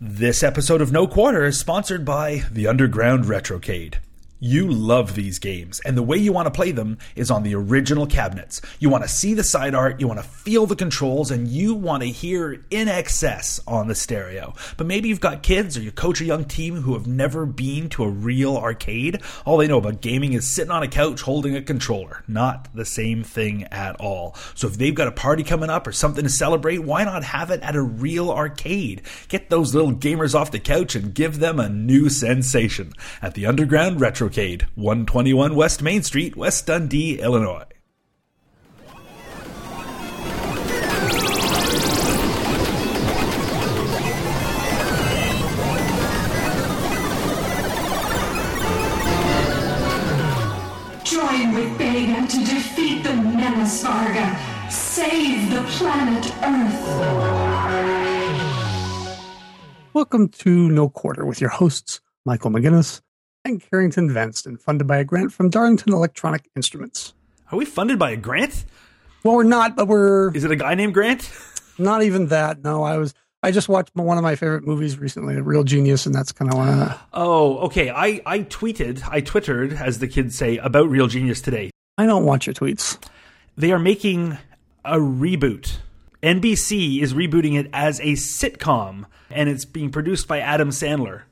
This episode of No Quarter is sponsored by the Underground Retrocade. You love these games, and the way you want to play them is on the original cabinets. You want to see the side art, you want to feel the controls, and you want to hear in excess on the stereo. But maybe you've got kids or you coach a young team who have never been to a real arcade. All they know about gaming is sitting on a couch holding a controller. Not the same thing at all. So if they've got a party coming up or something to celebrate, why not have it at a real arcade? Get those little gamers off the couch and give them a new sensation at the Underground Retro 121 West Main Street, West Dundee, Illinois. Join with Bega to defeat the Menace Varga. Save the planet Earth. Welcome to No Quarter with your hosts, Michael McGinnis and Carrington Vanston, funded by a grant from Darlington Electronic Instruments. Are we funded by a grant? Well, we're not, but we're. Is it a guy named Grant? Not even that. No, I was. I just watched one of my favorite movies recently, A Real Genius, and that's kind of one of. Oh, okay. I, I tweeted, I twittered, as the kids say, about Real Genius today. I don't watch your tweets. They are making a reboot. NBC is rebooting it as a sitcom, and it's being produced by Adam Sandler.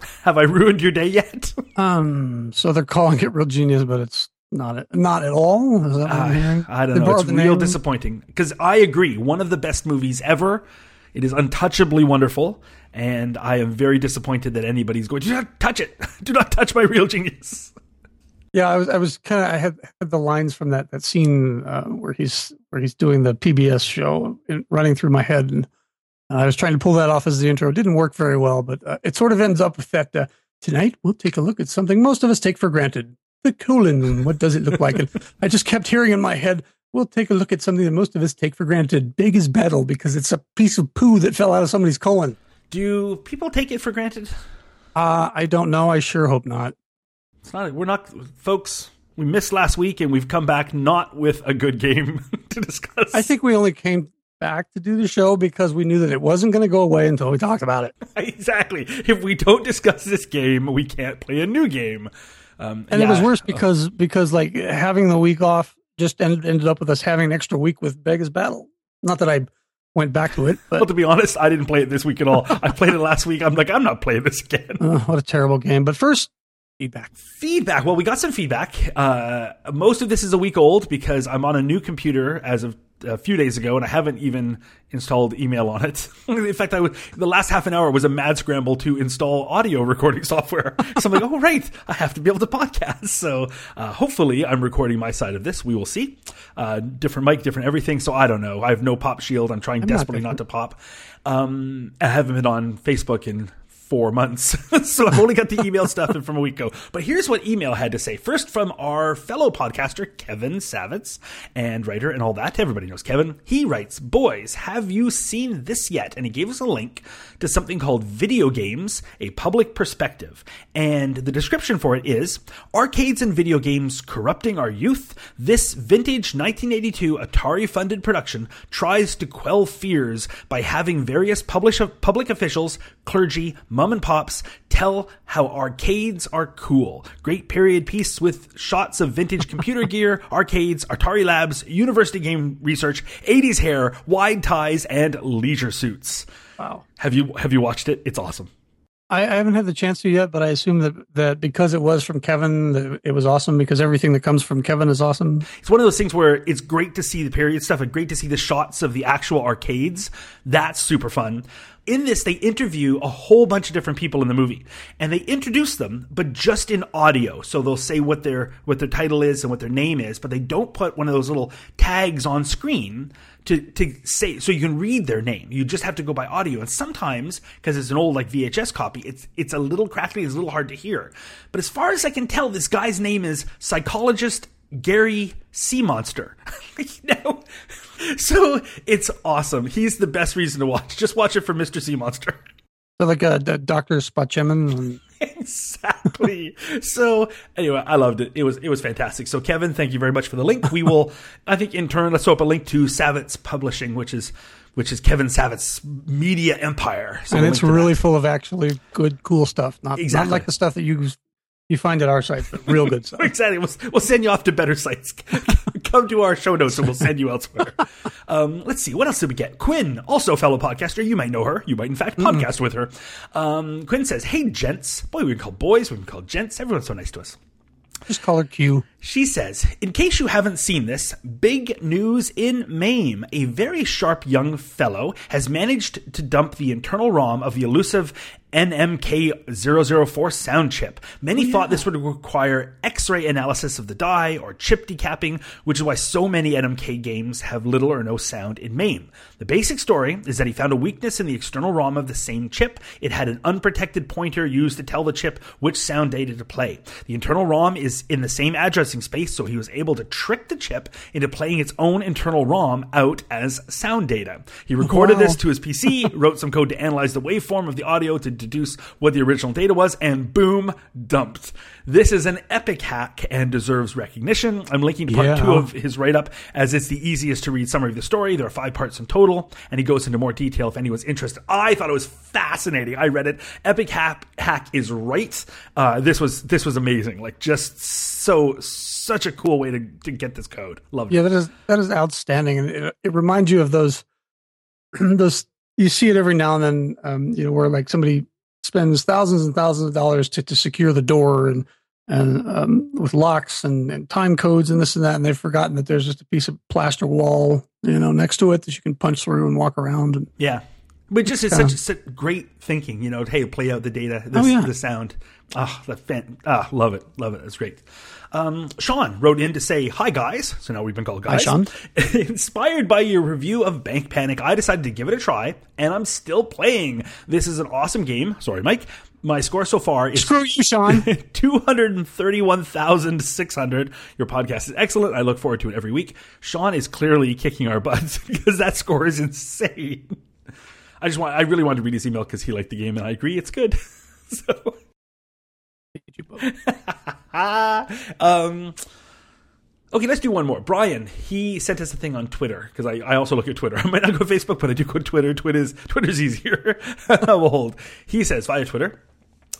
Have I ruined your day yet? um, so they're calling it Real Genius, but it's not not at all. Is that what I'm hearing? I don't They know. It's real name? disappointing because I agree. One of the best movies ever. It is untouchably wonderful, and I am very disappointed that anybody's going. Do not touch it. Do not touch my real genius. Yeah, I was. I was kind of. I had, had the lines from that that scene uh, where he's where he's doing the PBS show in, running through my head, and I was trying to pull that off as the intro. It didn't work very well, but uh, it sort of ends up with that. Uh, Tonight we'll take a look at something most of us take for granted: the colon. What does it look like? And I just kept hearing in my head. We'll take a look at something that most of us take for granted. Bega's Battle because it's a piece of poo that fell out of somebody's colon. Do people take it for granted? Uh, I don't know. I sure hope not. It's not. We're not, folks. We missed last week, and we've come back not with a good game to discuss. I think we only came back to do the show because we knew that it wasn't going to go away until we talked about it. exactly. If we don't discuss this game, we can't play a new game. Um, And it was worse because because like having the week off just ended, ended up with us having an extra week with Bega's Battle. Not that I went back to it, Well, to be honest, I didn't play it this week at all. I played it last week. I'm like, I'm not playing this again. uh, what a terrible game. But first, feedback. Feedback. Well, we got some feedback. Uh, most of this is a week old because I'm on a new computer as of a few days ago, and I haven't even installed email on it. In fact, I was, the last half an hour was a mad scramble to install audio recording software. So I'm like, oh right, I have to be able to podcast. So uh, hopefully, I'm recording my side of this. We will see. Uh, different mic, different everything. So I don't know. I have no pop shield. I'm trying not desperately not, to pop. Um, I haven't been on Facebook in four months. so I've only got the email stuff from a week ago. But here's what email had to say. First from our fellow podcaster, Kevin Savetz, and writer and all that. Everybody knows Kevin. He writes, Boys, have you seen this yet? And he gave us a link to something called Video Games, a Public Perspective. And the description for it is Arcades and video games corrupting our youth. This vintage 1982 Atari funded production tries to quell fears by having various publish- public officials, clergy, mom and pops tell how arcades are cool. Great period piece with shots of vintage computer gear, arcades, Atari labs, university game research, 80s hair, wide ties, and leisure suits. Wow. Have you have you watched it? It's awesome. I, I haven't had the chance to yet, but I assume that, that because it was from Kevin, that it was awesome because everything that comes from Kevin is awesome. It's one of those things where it's great to see the period stuff and great to see the shots of the actual arcades. That's super fun. In this, they interview a whole bunch of different people in the movie, and they introduce them, but just in audio. So they'll say what their what their title is and what their name is, but they don't put one of those little tags on screen to to say so you can read their name. You just have to go by audio, and sometimes because it's an old like VHS copy, it's it's a little crackly, it's a little hard to hear. But as far as I can tell, this guy's name is psychologist Gary Sea Monster. you know? So it's awesome. He's the best reason to watch. Just watch it for Mr. Sea Monster. So like uh, D- Dr. Spotchemin. exactly. So anyway, I loved it. It was it was fantastic. So Kevin, thank you very much for the link. We will, I think, in turn, let's throw up a link to Savetz Publishing, which is which is Kevin Savetz's media empire. So and we'll it's really that. full of actually good, cool stuff. Not exactly. not like the stuff that you you find at our site, but real good stuff. exactly. We'll, we'll send you off to better sites. Come to our show notes and we'll send you elsewhere. Um, let's see. What else did we get? Quinn, also fellow podcaster. You might know her. You might, in fact, mm-hmm. podcast with her. Um, Quinn says, Hey, gents. Boy, we can call boys. We can call gents. Everyone's so nice to us. Just call her Q. She says, in case you haven't seen this, big news in MAME. A very sharp young fellow has managed to dump the internal ROM of the elusive NMK004 sound chip. Many oh, yeah. thought this would require X ray analysis of the die or chip decapping, which is why so many NMK games have little or no sound in MAME. The basic story is that he found a weakness in the external ROM of the same chip. It had an unprotected pointer used to tell the chip which sound data to play. The internal ROM is in the same addressing space, so he was able to trick the chip into playing its own internal ROM out as sound data. He recorded wow. this to his PC, wrote some code to analyze the waveform of the audio to deduce what the original data was, and boom, dumped. This is an epic hack and deserves recognition. I'm linking part yeah. two of his write up as it's the easiest to read summary of the story. There are five parts in total, and he goes into more detail if anyone's interested. I thought it was fascinating. I read it. Epic hack, hack is right. Uh, this was this was amazing. Like just so such a cool way to, to get this code. Love it. Yeah, that is that is outstanding, and it, it reminds you of those those you see it every now and then. Um, you know, where like somebody spends thousands and thousands of dollars to, to secure the door and and um, with locks and, and, time codes and this and that, and they've forgotten that there's just a piece of plaster wall, you know, next to it that you can punch through and walk around. And yeah, but just it's such, such great thinking, you know. Hey, play out the data, this, oh, yeah. the sound. Ah, oh, the fan. Ah, love it, love it. That's great. Um, Sean wrote in to say, Hi, guys. So now we've been called guys. Hi, Sean. Inspired by your review of Bank Panic, I decided to give it a try, and I'm still playing. This is an awesome game. Sorry, Mike. My score so far is screw you, Sean. Two hundred and thirty-one thousand six hundred. Your podcast is excellent. I look forward to it every week. Sean is clearly kicking our butts because that score is insane. I just want, I really wanted to read his email because he liked the game, and I agree, it's good. so um, okay, let's do one more. Brian, he sent us a thing on Twitter because I, I also look at Twitter. I might not go Facebook, but I do go to Twitter. Twitter's Twitter's easier. we'll hold. He says via Twitter.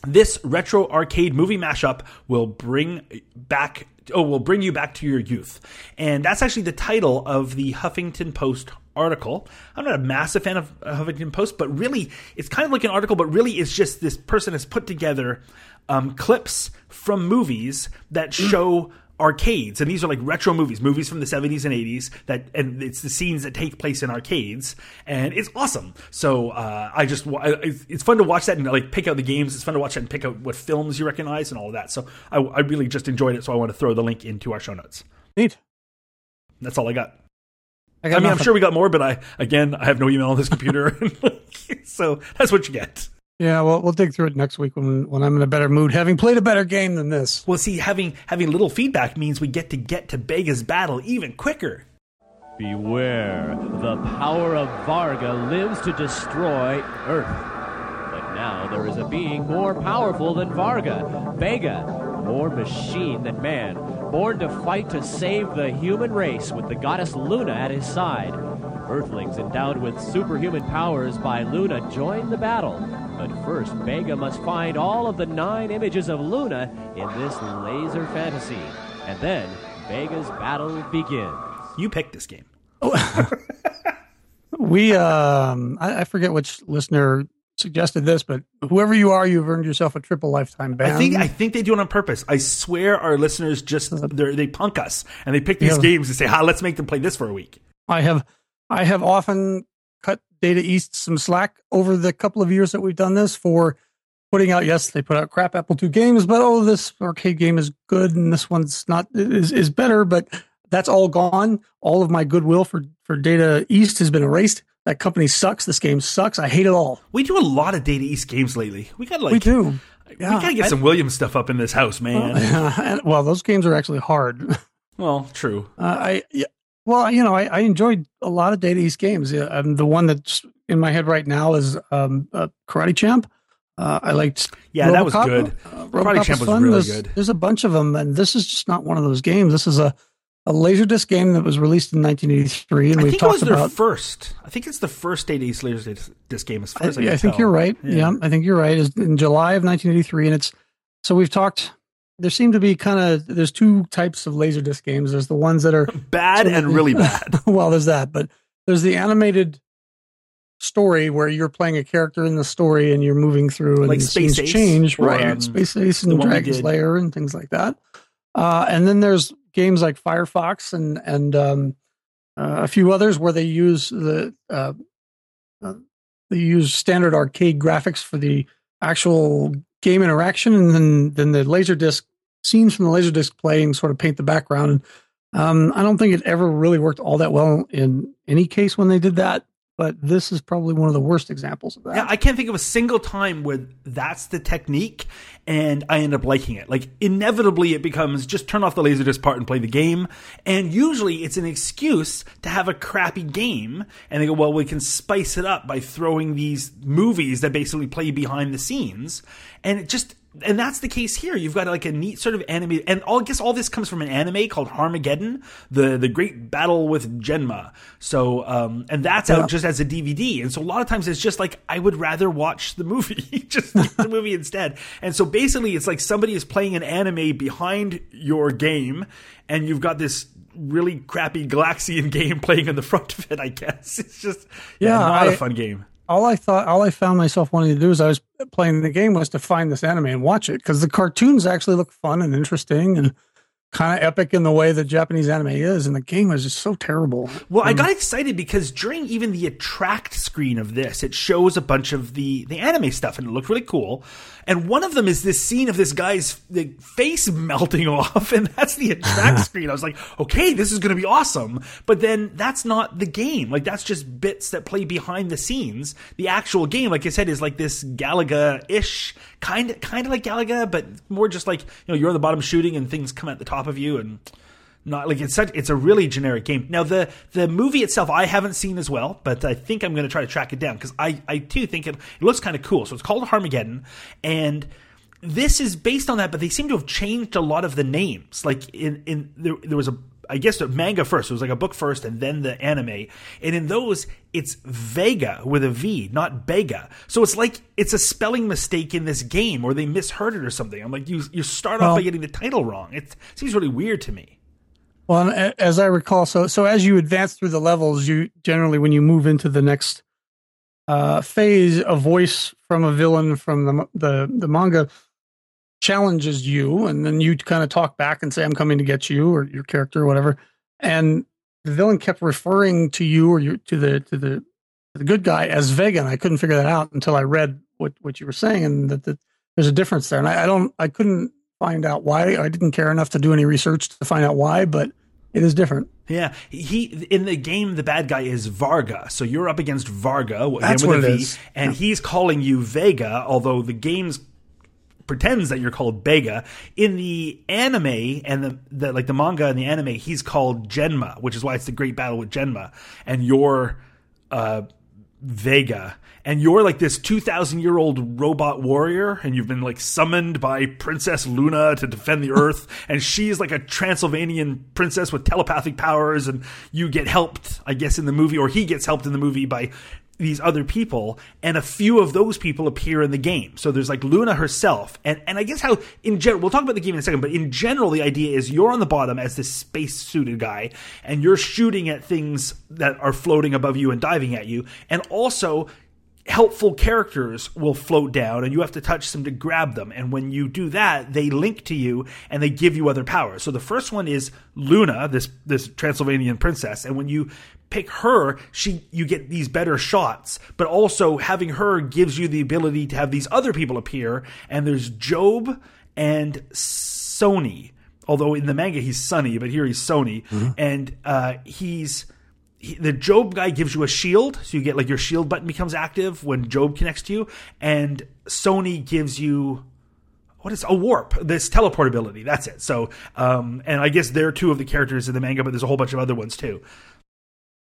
This retro arcade movie mashup will bring back oh will bring you back to your youth. And that's actually the title of the Huffington Post article. I'm not a massive fan of Huffington Post, but really it's kind of like an article, but really it's just this person has put together um, clips from movies that show arcades and these are like retro movies movies from the 70s and 80s that and it's the scenes that take place in arcades and it's awesome. So uh, i just it's fun to watch that and like pick out the games. It's fun to watch that and pick out what films you recognize and all of that. So i, I really just enjoyed it so i want to throw the link into our show notes. Neat. That's all i got. I, I mean, I'm sure we got more, but I again, I have no email on this computer, so that's what you get. Yeah, well, we'll dig through it next week when when I'm in a better mood, having played a better game than this. Well, see, having having little feedback means we get to get to Bega's battle even quicker. Beware, the power of Varga lives to destroy Earth. But now there is a being more powerful than Varga, Bega, more machine than man, born to fight to save the human race with the goddess Luna at his side. Earthlings endowed with superhuman powers by Luna join the battle but first, Vega must find all of the nine images of Luna in this laser fantasy. And then, Vega's battle begins. You picked this game. we, um, I, I forget which listener suggested this, but whoever you are, you've earned yourself a triple lifetime ban. I think I think they do it on purpose. I swear our listeners just they punk us and they pick these yeah. games and say, "Ha, let's make them play this for a week." I have I have often cut Data East some slack over the couple of years that we've done this for putting out. Yes, they put out crap Apple II games, but oh, this arcade game is good and this one's not is is better. But that's all gone. All of my goodwill for for Data East has been erased. That company sucks. This game sucks. I hate it all. We do a lot of Data East games lately. We got like we do. Yeah, we gotta get I, some Williams stuff up in this house, man. Well, well those games are actually hard. Well, true. Uh, I yeah, well, you know, I, I, enjoyed a lot of Data East games. Um, the one that's in my head right now is um, uh, Karate Champ. Uh, I liked. Yeah, that was RoboCop. good. Uh, Karate Champ was fun. really there's, good. There's a bunch of them, and this is just not one of those games. This is a a Laserdisc game that was released in 1983, and I we've think it talked was their about. first. I think it's the first 80s Laserdisc disc game, as far I, as I, yeah, can I think tell. you're right. Yeah. I think you're right. It's in July of 1983, and it's so we've talked. There seem to be kind of there's two types of Laserdisc games. There's the ones that are bad and really bad. well, there's that, but there's the animated story where you're playing a character in the story and you're moving through and Like Space scenes Ace change, right? um, Space Ace and Dragon's. Lair and things like that. Uh, and then there's games like Firefox and and um, uh, a few others where they use the uh, uh, they use standard arcade graphics for the actual game interaction, and then then the laser disc scenes from the laserdisc playing sort of paint the background. And um, I don't think it ever really worked all that well in any case when they did that. But this is probably one of the worst examples of that. Yeah, I can't think of a single time where that's the technique and I end up liking it. Like, inevitably, it becomes just turn off the Laserdisc part and play the game. And usually, it's an excuse to have a crappy game. And they go, well, we can spice it up by throwing these movies that basically play behind the scenes. And it just. And that's the case here. You've got like a neat sort of anime, and all, I guess all this comes from an anime called Harmageddon, the the Great Battle with Genma. So, um, and that's Yeah. out just as a DVD. And so a lot of times it's just like, I would rather watch the movie, just the movie instead. And so basically it's like somebody is playing an anime behind your game and you've got this really crappy Galaxian game playing in the front of it, I guess. It's just, yeah, Yeah, not a I- fun game. All I thought, all I found myself wanting to do as I was playing the game was to find this anime and watch it because the cartoons actually look fun and interesting and kind of epic in the way that Japanese anime is, and the game was just so terrible. Well, I mm. got excited because during even the attract screen of this, it shows a bunch of the the anime stuff, and it looked really cool. And one of them is this scene of this guy's the face melting off, and that's the attract screen. I was like, okay, this is going to be awesome. But then that's not the game. Like that's just bits that play behind the scenes. The actual game, like I said, is like this Galaga ish kind of kind of like Galaga, but more just like you know you're on the bottom shooting and things come at the top of you and not like it's such it's a really generic game. Now the the movie itself i haven't seen as well but i think i'm going to try to track it down because i i too think it, it looks kind of cool. So it's called harmageddon and this is based on that but they seem to have changed a lot of the names. Like in in there, there was a I guess a manga first. It was like a book first, and then the anime. And in those, it's Vega with a V, not Bega. So it's like it's a spelling mistake in this game, or they misheard it or something. I'm like, you you start off by getting the title wrong. It seems really weird to me. Well, as I recall, so so as you advance through the levels, you generally when you move into the next uh, phase, a voice from a villain from the the the manga challenges you, and then you kind of talk back and say, "I'm coming to get you," or your character, or whatever. And the villain kept referring to you or you to the to the the good guy as Vega, and I couldn't figure that out until I read what what you were saying, and that, that there's a difference there. And I, I don't, I couldn't find out why. I didn't care enough to do any research to find out why, but it is different. Yeah, he in the game the bad guy is Varga, so you're up against Varga That's with what it V, is. and he's calling you Vega, although the game's pretends that you're called Bega. In the anime and the, the like the manga and the anime, he's called Genma, which is why it's the great battle with Genma, and you're uh, Vega. And you're like this 2,000 year old robot warrior, and you've been like summoned by Princess Luna to defend the Earth. And she's like a Transylvanian princess with telepathic powers, and you get helped, I guess, in the movie, or he gets helped in the movie by these other people, and a few of those people appear in the game. So there's like Luna herself, and and I guess how in general we'll talk about the game in a second, but in general the idea is you're on the bottom as this space suited guy, and you're shooting at things that are floating above you and diving at you, and also helpful characters will float down and you have to touch them to grab them. And when you do that they link to you and they give you other powers. So the first one is luna this this transylvanian princess. And when you pick her she you get these better shots. But also having her gives you the ability to have these other people appear. And there's job and sony. Although in the manga he's sunny but here he's sony. And uh, he's he, the Job guy gives you a shield, so you get like your shield button becomes active when Job connects to you, and Sony gives you what is a warp, this teleportability. That's it. So, um, and I guess they're two of the characters in the manga, but there's a whole bunch of other ones too.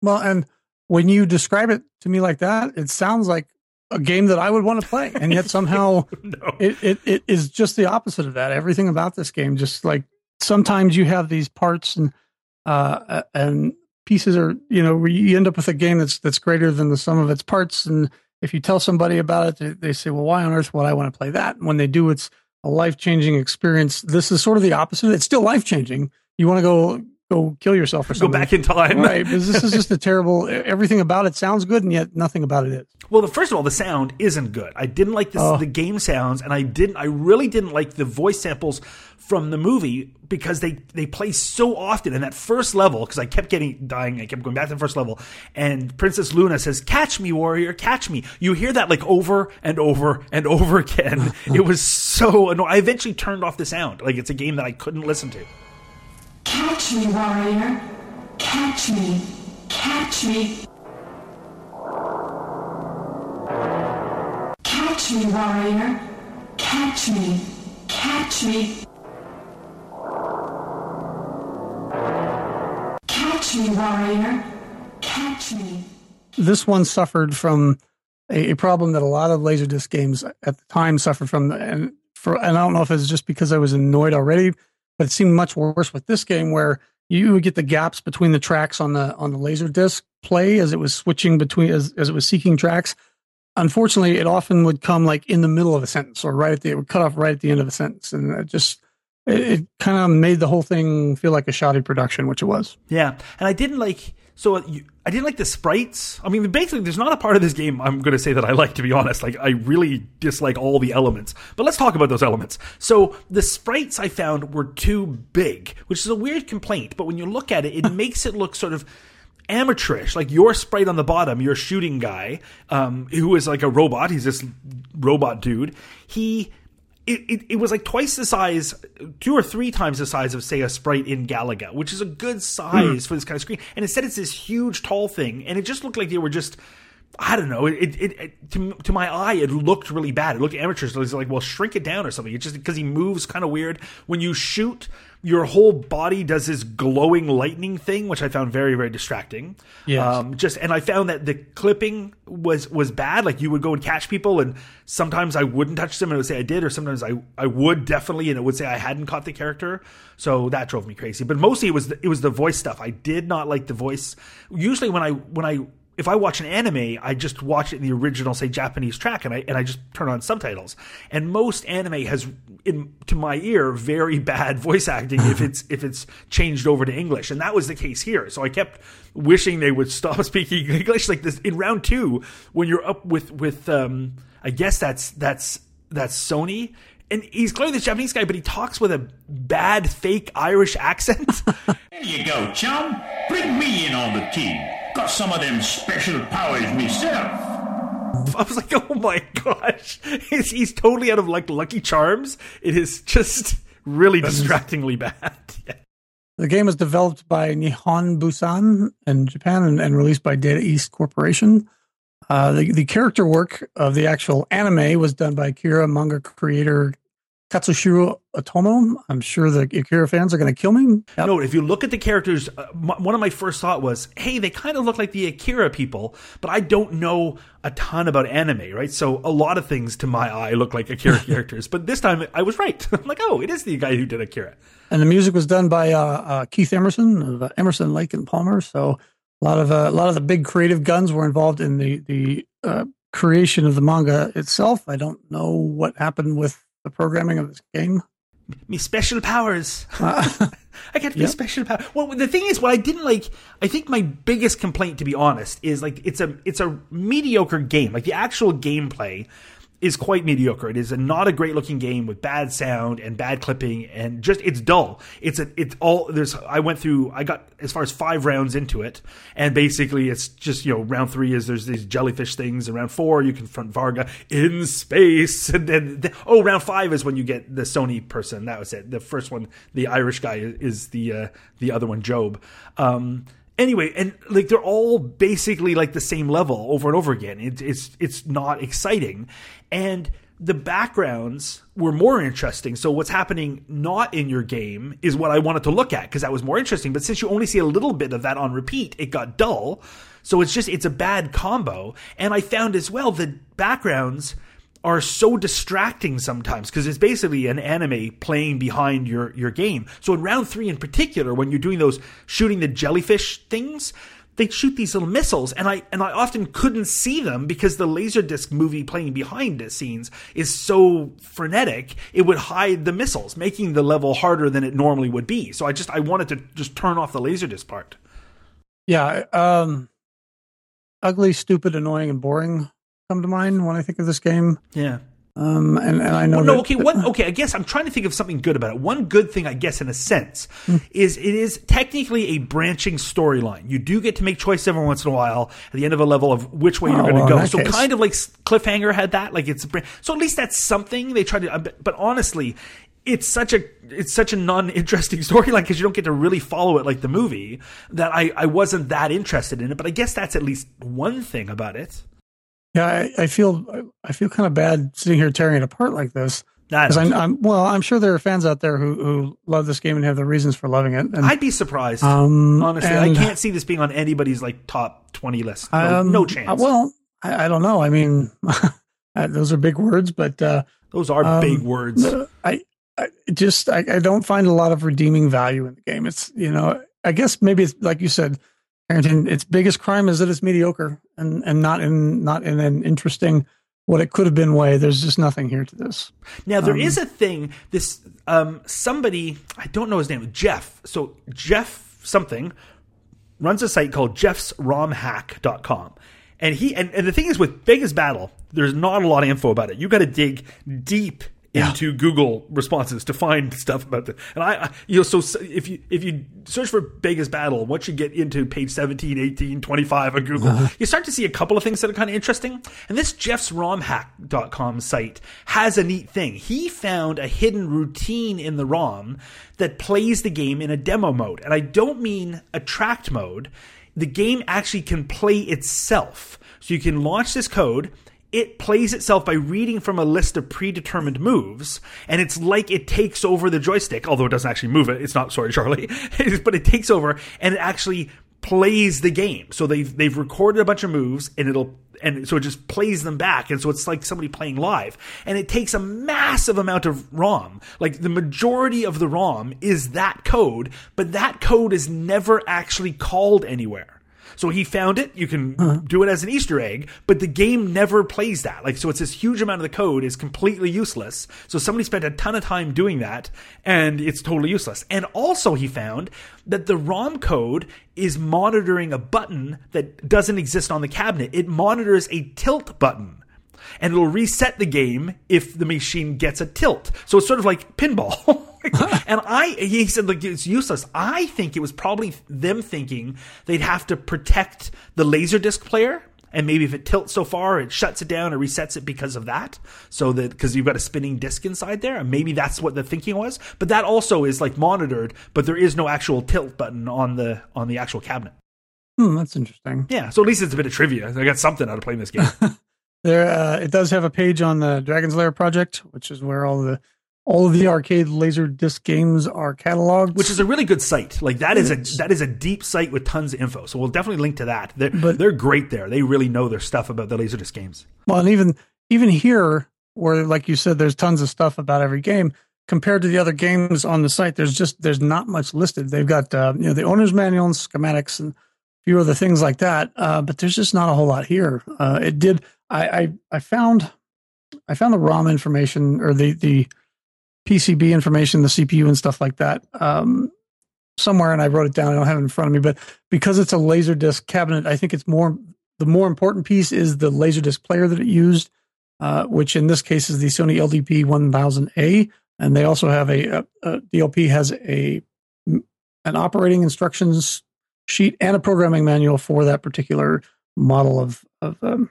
Well, and when you describe it to me like that, it sounds like a game that I would want to play, and yet somehow No. it, it it is just the opposite of that. Everything about this game, just like sometimes you have these parts and uh and pieces are you know you end up with a game that's that's greater than the sum of its parts, and if you tell somebody about it, they, they say, "Well, why on earth would I want to play that?" And when they do, it's a life changing experience. This is sort of the opposite. It's still life changing. You want to go go kill yourself or something. Go back in time. right? Because this is just a terrible. Everything about it sounds good, and yet nothing about it is. Well, the, first of all, the sound isn't good. I didn't like this, Oh. the game sounds, and I didn't. I really didn't like the voice samples from the movie because they they play so often. in that first level, because I kept getting dying, I kept going back to the first level, and Princess Luna says, "Catch me, warrior, catch me." You hear that like over and over and over again. it was so annoying. I eventually turned off the sound. Like it's a game that I couldn't listen to. Catch me, warrior. Catch me. Catch me. Catch me, warrior. Catch me. Catch me. Catch me, warrior. Catch me. this one suffered from a, problem that a lot of laserdisc games at the time suffered from, and for and I don't know if it's just because I was annoyed already, but it seemed much worse with this game where you would get the gaps between the tracks on the on the laserdisc play as it was switching between as, as it was seeking tracks. Unfortunately, it often would come like in the middle of a sentence or right at the it would cut off right at the end of a sentence, and it just it, it kind of made the whole thing feel like a shoddy production, which it was. Yeah, and I didn't like. So you, I didn't like the sprites. I mean, basically, there's not a part of this game I'm going to say that I like. To be honest, like I really dislike all the elements. But let's talk about those elements. So the sprites I found were too big, which is a weird complaint. But when you look at it, it makes it look sort of amateurish. Like your sprite on the bottom, your shooting guy, um, who is like a robot. He's this robot dude. He it, it, it was like twice the size, two or three times the size of, say, a sprite in Galaga, which is a good size mm. for this kind of screen. And instead, it's this huge, tall thing, and it just looked like they were just. I don't know. It, it, it to, to my eye, it looked really bad. It looked amateur. So it's like, well, shrink it down or something. It's just because he moves kind of weird. When you shoot, your whole body does this glowing lightning thing, which I found very, very distracting. Yes. Um, just and I found that the clipping was was bad. Like you would go and catch people, and sometimes I wouldn't touch them, and it would say I did, or sometimes I I would definitely, and it would say I hadn't caught the character. So that drove me crazy. But mostly it was the, it was the voice stuff. I did not like the voice. Usually when I when I if I watch an anime, I just watch it in the original, say Japanese track, and I and I just turn on subtitles. And most anime has, in to my ear, very bad voice acting if it's if it's changed over to English, and that was the case here. So I kept wishing they would stop speaking English. Like this in round two, when you're up with with, um, I guess that's that's that's Sony. And he's clearly this Japanese guy, but he talks with a bad fake Irish accent. There you go, chum. Bring me in on the team. Got some of them special powers myself. I was like, oh my gosh, he's, he's totally out of like Lucky Charms. It is just really distractingly bad. Yeah. The game was developed by Nihon Bussan in Japan and, and released by Data East Corporation. Uh, the, the character work of the actual anime was done by Akira manga creator Katsuhiro Otomo. I'm sure the Akira fans are going to kill me. Yep. No, if you look at the characters, uh, m- one of my first thought was, hey, they kind of look like the Akira people, but I don't know a ton about anime, right? So a lot of things to my eye look like Akira characters, but this time I was right. I'm like, oh, it is the guy who did Akira. And the music was done by uh, uh, Keith Emerson of uh, Emerson, Lake and Palmer. So a lot of uh, a lot of the big creative guns were involved in the the uh, creation of the manga itself. I don't know what happened with the programming of this game. me special powers. Uh, I me Yep. special power. Well, the thing is, what I didn't like, I think my biggest complaint, to be honest, is like it's a it's a mediocre game. Like the actual gameplay is quite mediocre. It is a, not a great looking game with bad sound and bad clipping and just it's dull. It's a it's all there's. I went through. I got as far as five rounds into it, and basically it's just you know round three is there's these jellyfish things, and round four you confront Varga in space, and then the, oh round five is when you get the Sony person. That was it. The first one, the Irish guy, is the uh, the other one, Job. Um, anyway, and like they're all basically like the same level over and over again. It, it's it's not exciting, and the backgrounds were more interesting. So what's happening not in your game is what I wanted to look at because that was more interesting. But since you only see a little bit of that on repeat, it got dull. So it's just it's a bad combo. And I found as well the backgrounds are so distracting sometimes because it's basically an anime playing behind your your game. So in round 3 in particular when you're doing those shooting the jellyfish things, they shoot these little missiles and I and I often couldn't see them because the laserdisc movie playing behind the scenes is so frenetic it would hide the missiles making the level harder than it normally would be. So I just I wanted to just turn off the laserdisc part. Yeah, um, ugly, stupid, annoying, and boring come to mind when I think of this game. yeah Um, and, and I know Well, no, that- okay. Okay. I guess I'm trying to think of something good about it. One good thing, I guess, in a sense, Hmm. is it is technically a branching storyline. You do get to make choices every once in a while at the end of a level of which way you're Oh, going to well, go. So case. kind of like Cliffhanger had that. Like it's a so at least that's something they try to. uh, But but honestly. It's such a it's such a non-interesting storyline because you don't get to really follow it like the movie that I, I wasn't that interested in it. But I guess that's at least one thing about it. Yeah, I, I feel I feel kind of bad sitting here tearing it apart like this. Because I'm, I'm well, I'm sure there are fans out there who, who love this game and have the reasons for loving it. And I'd be surprised. Um, Honestly, I can't see this being on anybody's like top twenty list. No, um, no chance. uh, well, I, I don't know. I mean, uh, those are big words, but uh, Those are um, big words. I, I just I, I don't find a lot of redeeming value in the game. It's you know I guess maybe it's like you said, Carrington. Its biggest crime is that it's mediocre and and not in not in an interesting what it could have been way. There's just nothing here to this. Now there um, is a thing. This um, somebody I don't know his name. Jeff. So Jeff something runs a site called jeffsromhack.com. And he and, and the thing is with Bega's Battle, there's not a lot of info about it. You got to dig deep into Google responses to find stuff about it. And I, I you know so if you if you search for Bega's Battle, once you get into page 17, 18, 25 on Google, uh-huh. you start to see a couple of things that are kind of interesting. And this jeffsromhack.com site has a neat thing. He found a hidden routine in the ROM that plays the game in a demo mode. And I don't mean attract mode. The game actually can play itself. So you can launch this code it plays itself by reading from a list of predetermined moves, and it's like it takes over the joystick, although it doesn't actually move it. It's not, sorry, Charlie, but it takes over and it actually plays the game. So they've they've recorded a bunch of moves, and it'll and so it just plays them back, and so it's like somebody playing live, and it takes a massive amount of ROM. Like the majority of the ROM is that code, but that code is never actually called anywhere. So he found it. You can uh-huh. do it as an Easter egg, but the game never plays that. Like, so it's this huge amount of the code is completely useless. So somebody spent a ton of time doing that and it's totally useless. And also he found that the ROM code is monitoring a button that doesn't exist on the cabinet. It monitors a tilt button and it'll reset the game if the machine gets a tilt. So it's sort of like pinball. and I, he said, like, it's useless. I think it was probably them thinking they'd have to protect the Laserdisc player. And maybe if it tilts so far, it shuts it down or resets it because of that. So that, because you've got a spinning disc inside there. And maybe that's what the thinking was. But that also is like monitored, but there is no actual tilt button on the, on the actual cabinet. Hmm, that's interesting. Yeah. So at least it's a bit of trivia. I got something out of playing this game. There, uh, it does have a page on the Dragon's Lair project, which is where all the all of the arcade laser disc games are cataloged. which is a really good site. Like that is a that is a deep site with tons of info. So we'll definitely link to that. They're, But- they're great there. They really know their stuff about the Laserdisc games. well, and even even here, where like you said, there's tons of stuff about every game. Compared to the other games on the site, there's just there's not much listed. They've got uh, you know the owner's manual and schematics and a few other things like that, uh, but there's just not a whole lot here. Uh, it did. I, I I found I found the ROM information or the the PCB information, the CPU and stuff like that um, somewhere, and I wrote it down. I don't have it in front of me, but because it's a Laserdisc cabinet, I think it's more the more important piece is the Laserdisc player that it used, uh, which in this case is the Sony LDP 1000A, and they also have a, a, a DLP has a an operating instructions sheet and a programming manual for that particular model of of um,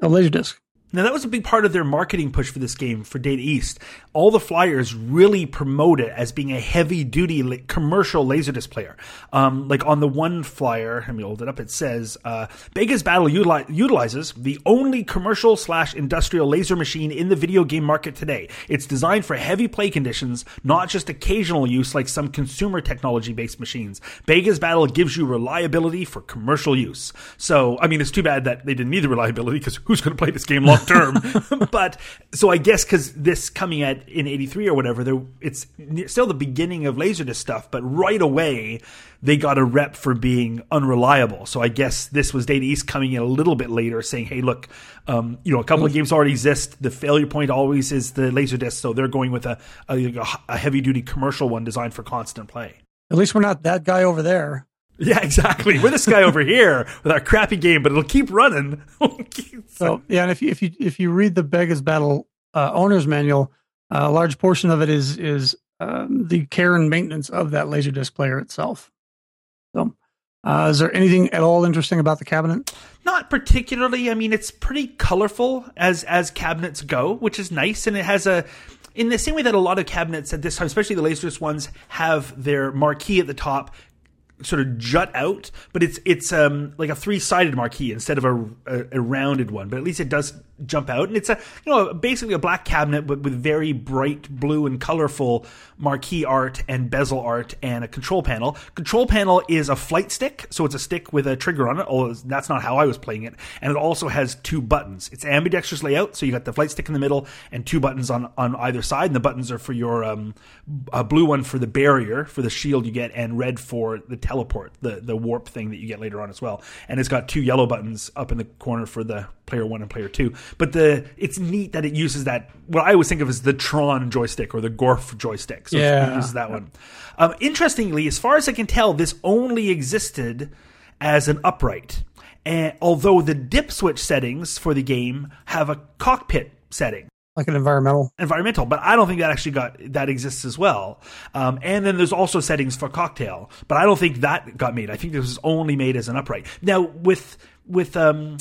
a Laserdisc. Now, that was a big part of their marketing push for this game for Data East. All the flyers really promote it as being a heavy duty commercial Laserdisc player. Um, like on the one flyer, let me hold it up, it says uh, Bega's Battle utili- utilizes the only commercial slash industrial laser machine in the video game market today. It's designed for heavy play conditions, not just occasional use like some consumer technology based machines. Bega's Battle gives you reliability for commercial use. So, I mean, it's too bad that they didn't need the reliability because who's going to play this game long term? but so I guess because this coming at in '83 or whatever, there it's still the beginning of Laserdisc stuff, but right away they got a rep for being unreliable. So I guess this was Data East coming in a little bit later, saying, "Hey, look, um, you know, a couple of games already exist. The failure point always is the Laserdisc, so they're going with a, a, a heavy duty commercial one designed for constant play." At least we're not that guy over there. Yeah, exactly. We're this guy over here with our crappy game, but it'll keep running. So yeah, and if you if you if you read the Bega's Battle uh, owner's manual, uh, a large portion of it is is um, the care and maintenance of that Laserdisc player itself. So, uh, is there anything at all interesting about the cabinet? Not particularly. I mean, it's pretty colorful as as cabinets go, which is nice, and it has a. In the same way that a lot of cabinets at this time, especially the Laserdisc ones, have their marquee at the top sort of jut out, but it's it's um like a three sided marquee instead of a, a, a rounded one. But at least it does jump out, and it's a you know basically a black cabinet but with very bright blue and colorful marquee art and bezel art and a control panel. Control panel is a flight stick, so it's a stick with a trigger on it. Although that's not how I was playing it, and it also has two buttons. It's ambidextrous layout, so you got the flight stick in the middle and two buttons on on either side, and the buttons are for your um a blue one for the barrier for the shield you get, and red for the teleport, the the warp thing that you get later on as well. And it's got two yellow buttons up in the corner for the player one and player two. But the it's neat that it uses that what I always think of as the Tron joystick or the Gorf joystick. So Yeah. it uses that one. Um, interestingly, as far as I can tell, this only existed as an upright. And although the dip switch settings for the game have a cockpit setting Like an environmental? environmental, but I don't think that actually got that exists as well. Um, and then there's also settings for cocktail, but I don't think that got made. I think this was only made as an upright. Now with with um,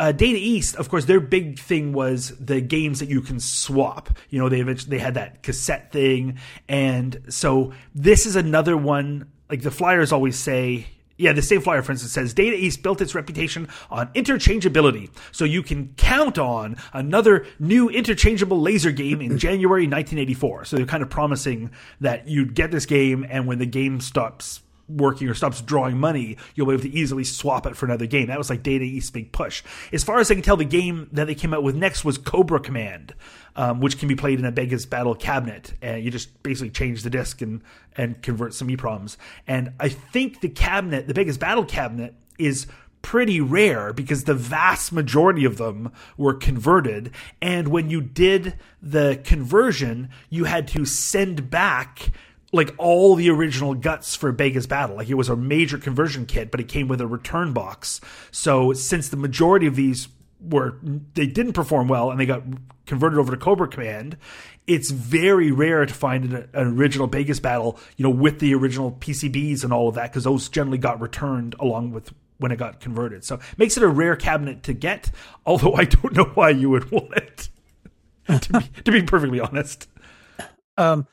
uh, Data East, of course, their big thing was the games that you can swap. You know, they eventually they had that cassette thing, and so this is another one. Like the flyers always say, yeah, the same flyer, for instance, says Data East built its reputation on interchangeability. So you can count on another new interchangeable laser game in January 1984. So they're kind of promising that you'd get this game, and when the game stops working or stops drawing money, you'll be able to easily swap it for another game. That was like Data East's big push. As far as I can tell, the game that they came out with next was Cobra Command, um, which can be played in a Bega's Battle cabinet. And you just basically change the disc and, and convert some EPROMs. And I think the cabinet, the Bega's Battle cabinet, is pretty rare because the vast majority of them were converted. And when you did the conversion, you had to send back like all the original guts for Bega's Battle. Like it was a major conversion kit, but it came with a return box. So since the majority of these were they didn't perform well and they got converted over to Cobra Command, it's very rare to find an, an original Bega's Battle, you know, with the original PCBs and all of that because those generally got returned along with when it got converted. So it makes it a rare cabinet to get, although I don't know why you would want it. to, be, to be perfectly honest. Um,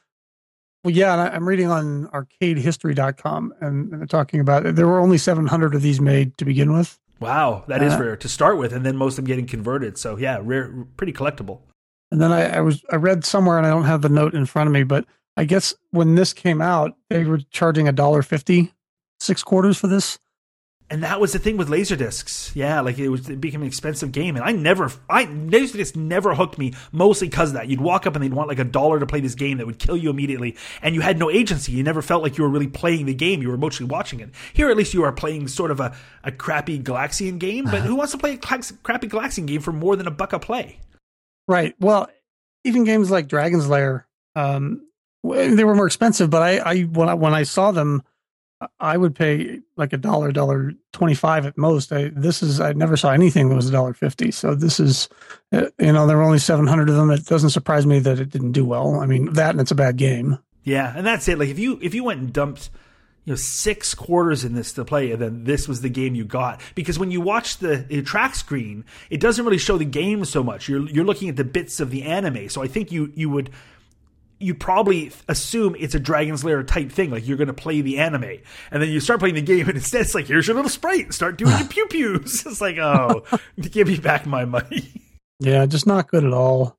well, yeah, and I, I'm reading on arcadehistory.com and, and they're talking about there were only 700 of these made to begin with. Wow, that is Uh, rare to start with, and then most of them getting converted. So yeah, rare, pretty collectible. And then I, I was I read somewhere and I don't have the note in front of me, but I guess when this came out, they were charging a dollar fifty six quarters for this. And that was the thing with laser discs. Yeah, like it was it became an expensive game, and I never, I laser discs never hooked me. Mostly because of that, you'd walk up and they'd want like a dollar to play this game that would kill you immediately, and you had no agency. You never felt like you were really playing the game. You were mostly watching it. Here, at least, you are playing sort of a, a crappy Galaxian game. But who wants to play a crappy Galaxian game for more than a buck a play? Right. Well, even games like Dragon's Lair, um, they were more expensive, but I, I when I when I saw them, I would pay like a dollar, dollar twenty five at most. I, this is I never saw anything that was a dollar fifty. So this is, uh, you know, there were only seven hundred of them. It doesn't surprise me that it didn't do well. I mean, that and it's a bad game. Yeah, and that's it. Like if you if you went and dumped you know six quarters in this to play, and then this was the game you got. Because when you watch the, the track screen, it doesn't really show the game so much. You're you're looking at the bits of the anime. So I think you you would you probably assume it's a Dragon's Lair type thing, like you're going to play the anime, and then you start playing the game, and instead it's like here's your little sprite, start doing your pew pews. It's like oh, give me back my money. Yeah, just not good at all.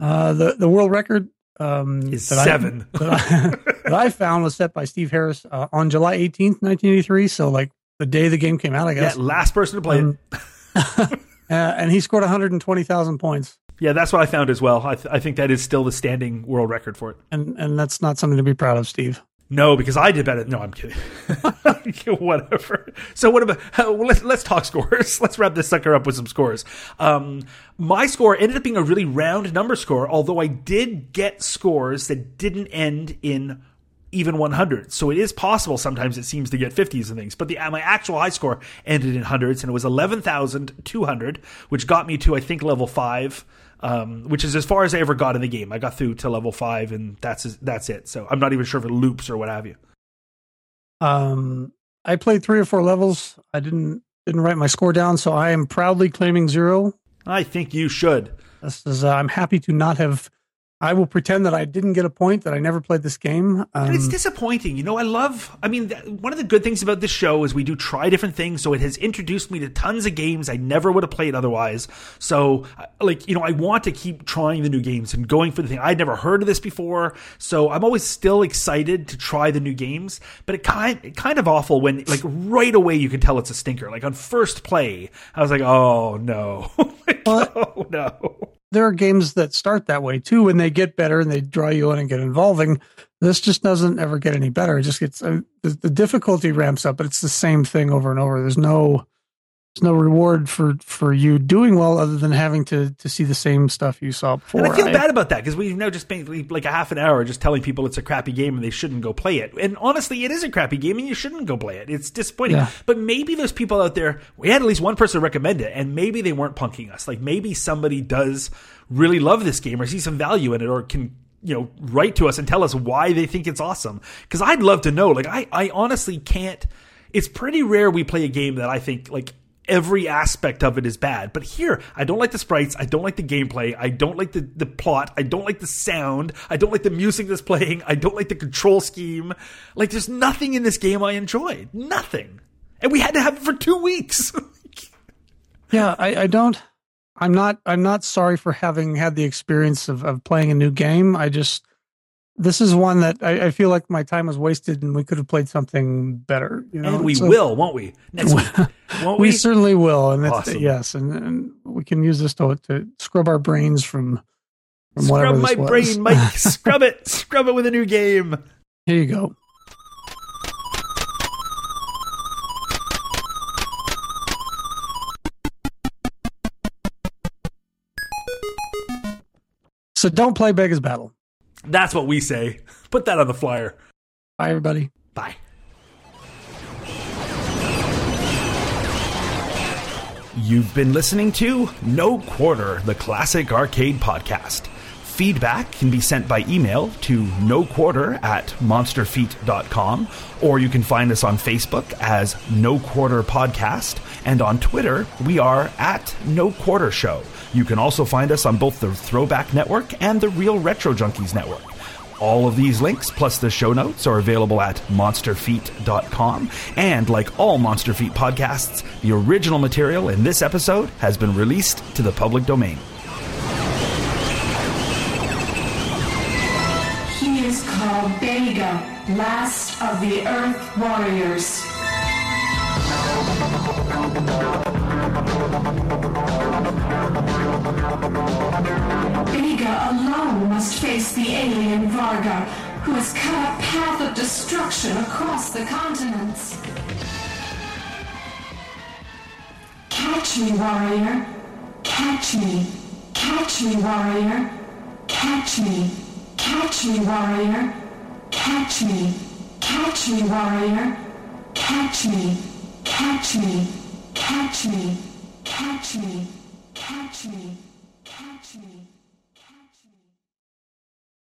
Uh, the the world record um, Is that I- seven. that, I, that I found was set by Steve Harris uh, on July 18th, 1983. So like the day the game came out, I Yeah, guess. last person to play Um, it. uh, and he scored 120,000 points. Yeah, that's what I found as well. I, th- I think that is still the standing world record for it. And and that's not something to be proud of, Steve. No, because I did better. No, I'm kidding. Whatever. So what about? uh, well, let's let's talk scores. Let's wrap this sucker up with some scores. Um, my score ended up being a really round number score, although I did get scores that didn't end in even 100. So it is possible sometimes it seems to get 50s and things. But the my actual high score ended in hundreds, and it was 11,200, which got me to I think level five. Um, which is as far as I ever got in the game. I got through to level five, and that's that's it. So I'm not even sure if it loops or what have you. Um, I played three or four levels. I didn't didn't write my score down, so I am proudly claiming zero. I think you should. This is uh, I'm happy to not have. I will pretend that I didn't get a point that I never played this game. And it's Um, disappointing. You know, I love, I mean, th- one of the good things about this show is we do try different things. So it has introduced me to tons of games I never would have played otherwise. So, like, you know, I want to keep trying the new games and going for the thing. I'd never heard of this before. So I'm always still excited to try the new games. But it kind, it kind of awful when, like, right away you can tell it's a stinker. Like on first play, I was like, oh no. like, oh no. There are games that start that way too, and they get better and they draw you in and get involving. This just doesn't ever get any better. It just gets uh, the difficulty ramps up, but it's the same thing over and over. There's no there's no reward for for you doing well other than having to to see the same stuff you saw before. And I feel I- bad about that because we've now just spent like a half an hour just telling people it's a crappy game and they shouldn't go play it. And honestly, it is a crappy game and you shouldn't go play it. It's disappointing. Yeah. But maybe there's people out there. We had at least one person recommend it, and maybe they weren't punking us. Like maybe somebody does really love this game or see some value in it or can you know write to us and tell us why they think it's awesome. Because I'd love to know. Like I, I honestly can't. It's pretty rare we play a game that I think like every aspect of it is bad. But here, I don't like the sprites. I don't like the gameplay. I don't like the, the plot. I don't like the sound. I don't like the music that's playing. I don't like the control scheme. Like, there's nothing in this game I enjoyed. Nothing. And we had to have it for two weeks. Yeah, I, I don't. I'm not. I'm not sorry for having had the experience of, of playing a new game. I just this is one that I, I feel like my time was wasted, and we could have played something better. You know, and we So- will, won't we? Next week. Won't We we? certainly will, and Awesome. yes, and, and we can use this to, to scrub our brains from from whatever Scrub my was. brain, Mike. Scrub it. Scrub it with a new game. Here you go. So don't play Bega's Battle. That's what we say. Put that on the flyer. Bye, everybody. Bye. You've been listening to No Quarter, the classic arcade podcast. Feedback can be sent by email to no quarter at monsterfeet.com, or you can find us on Facebook as No Quarter Podcast, and on Twitter, we are at No Quarter Show. You can also find us on both the Throwback Network and the Real Retro Junkies Network. All of these links, plus the show notes, are available at monsterfeet.com. And like all Monster Feet podcasts, the original material in this episode has been released to the public domain. He is called Bega, last of the Earth Warriors. Bega alone must face the alien Varga, who has cut a path of destruction across the continents. Catch me, warrior. Catch me. Catch me, warrior. Catch me. Catch me, warrior. Catch me. Catch me, warrior. Catch me. Catch me. Catch me. Catch me. Catch me. Catch me.